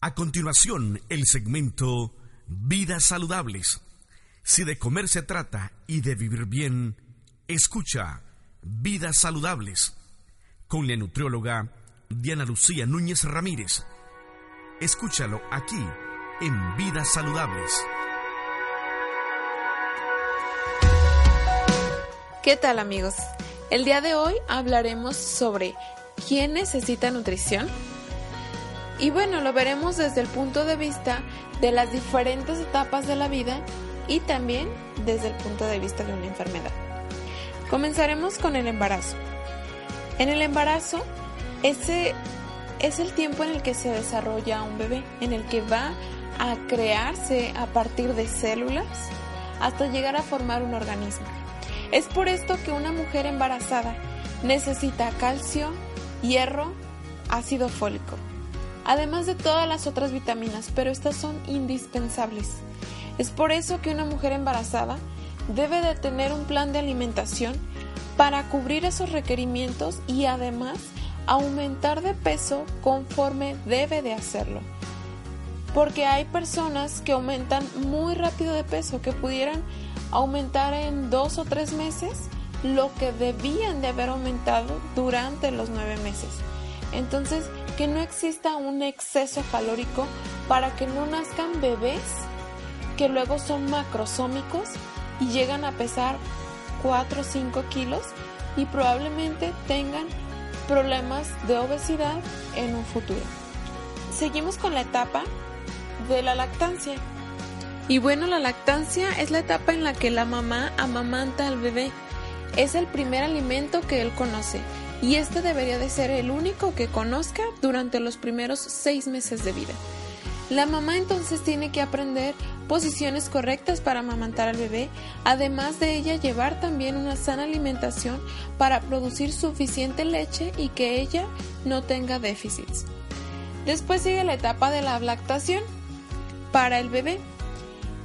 A continuación, el segmento Vidas Saludables. Si de comer se trata y de vivir bien, escucha Vidas Saludables con la nutrióloga Diana Lucía Núñez Ramírez. Escúchalo aquí en Vidas Saludables. ¿Qué tal amigos? El día de hoy hablaremos sobre quién necesita nutrición. Y bueno, lo veremos desde el punto de vista de las diferentes etapas de la vida y también desde el punto de vista de una enfermedad. Comenzaremos con el embarazo. En el embarazo, ese es el tiempo en el que se desarrolla un bebé, en el que va a crearse a partir de células hasta llegar a formar un organismo. Es por esto que una mujer embarazada necesita calcio, hierro, ácido fólico, además de todas las otras vitaminas, pero estas son indispensables. Es por eso que una mujer embarazada debe de tener un plan de alimentación para cubrir esos requerimientos y además aumentar de peso conforme debe de hacerlo. Porque hay personas que aumentan muy rápido de peso, que pudieran aumentar en dos o tres meses lo que debían de haber aumentado durante los nueve meses. Entonces, que no exista un exceso calórico para que no nazcan bebés que luego son macrosómicos y llegan a pesar 4 o 5 kilos y probablemente tengan problemas de obesidad en un futuro. Seguimos con la etapa de la lactancia. Y bueno, la lactancia es la etapa en la que la mamá amamanta al bebé. Es el primer alimento que él conoce y este debería de ser el único que conozca durante los primeros seis meses de vida. La mamá entonces tiene que aprender posiciones correctas para amamantar al bebé, además de ella llevar también una sana alimentación para producir suficiente leche y que ella no tenga déficits. Después sigue la etapa de la lactación para el bebé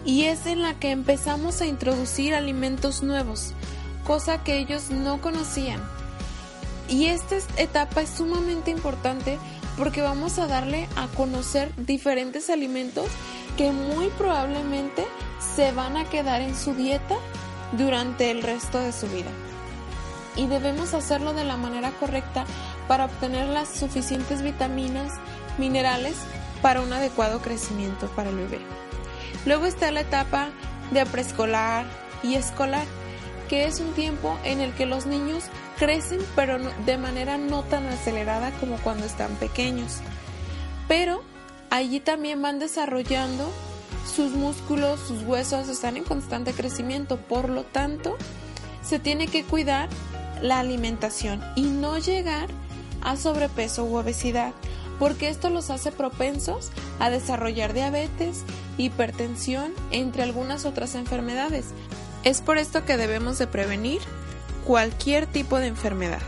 y es en la que empezamos a introducir alimentos nuevos, cosa que ellos no conocían. Y esta etapa es sumamente importante porque vamos a darle a conocer diferentes alimentos que muy probablemente se van a quedar en su dieta durante el resto de su vida. Y debemos hacerlo de la manera correcta para obtener las suficientes vitaminas, minerales para un adecuado crecimiento para el bebé. Luego está la etapa de preescolar y escolar, que es un tiempo en el que los niños crecen pero de manera no tan acelerada como cuando están pequeños. Pero allí también van desarrollando sus músculos, sus huesos están en constante crecimiento, por lo tanto, se tiene que cuidar la alimentación y no llegar a sobrepeso u obesidad, porque esto los hace propensos a desarrollar diabetes, hipertensión, entre algunas otras enfermedades. Es por esto que debemos de prevenir cualquier tipo de enfermedad.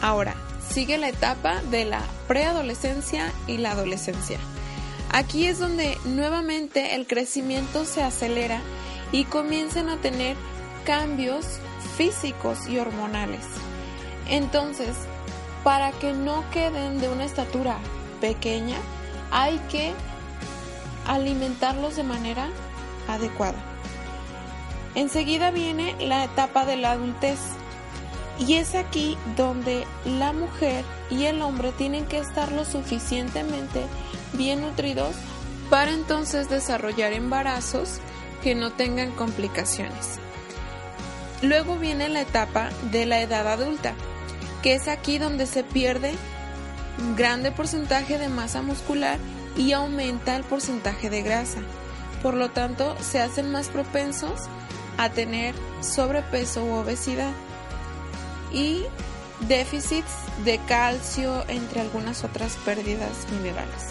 Ahora, sigue la etapa de la preadolescencia y la adolescencia. Aquí es donde nuevamente el crecimiento se acelera y comienzan a tener cambios físicos y hormonales. Entonces, para que no queden de una estatura pequeña, hay que alimentarlos de manera adecuada. Enseguida viene la etapa de la adultez y es aquí donde la mujer y el hombre tienen que estar lo suficientemente bien nutridos para entonces desarrollar embarazos que no tengan complicaciones. Luego viene la etapa de la edad adulta, que es aquí donde se pierde un grande porcentaje de masa muscular y aumenta el porcentaje de grasa. Por lo tanto, se hacen más propensos a tener sobrepeso u obesidad y déficits de calcio, entre algunas otras pérdidas minerales.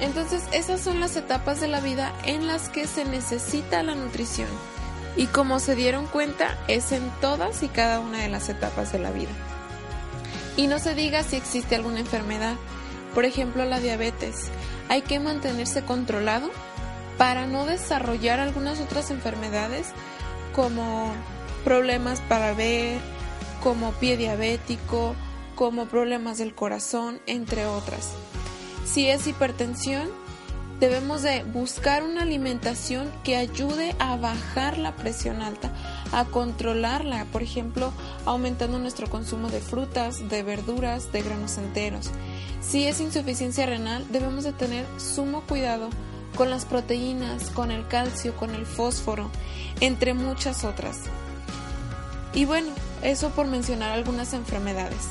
Entonces, esas son las etapas de la vida en las que se necesita la nutrición. Y como se dieron cuenta, es en todas y cada una de las etapas de la vida. Y no se diga si existe alguna enfermedad, por ejemplo la diabetes. Hay que mantenerse controlado para no desarrollar algunas otras enfermedades como problemas para ver, como pie diabético, como problemas del corazón, entre otras. Si es hipertensión, debemos de buscar una alimentación que ayude a bajar la presión alta, a controlarla, por ejemplo, aumentando nuestro consumo de frutas, de verduras, de granos enteros. Si es insuficiencia renal, debemos de tener sumo cuidado con las proteínas, con el calcio, con el fósforo, entre muchas otras. Y bueno, eso por mencionar algunas enfermedades.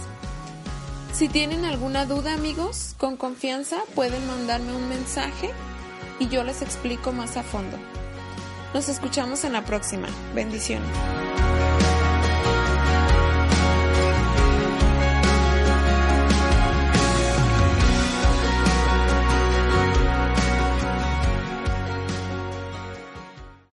Si tienen alguna duda amigos, con confianza pueden mandarme un mensaje y yo les explico más a fondo. Nos escuchamos en la próxima. Bendiciones.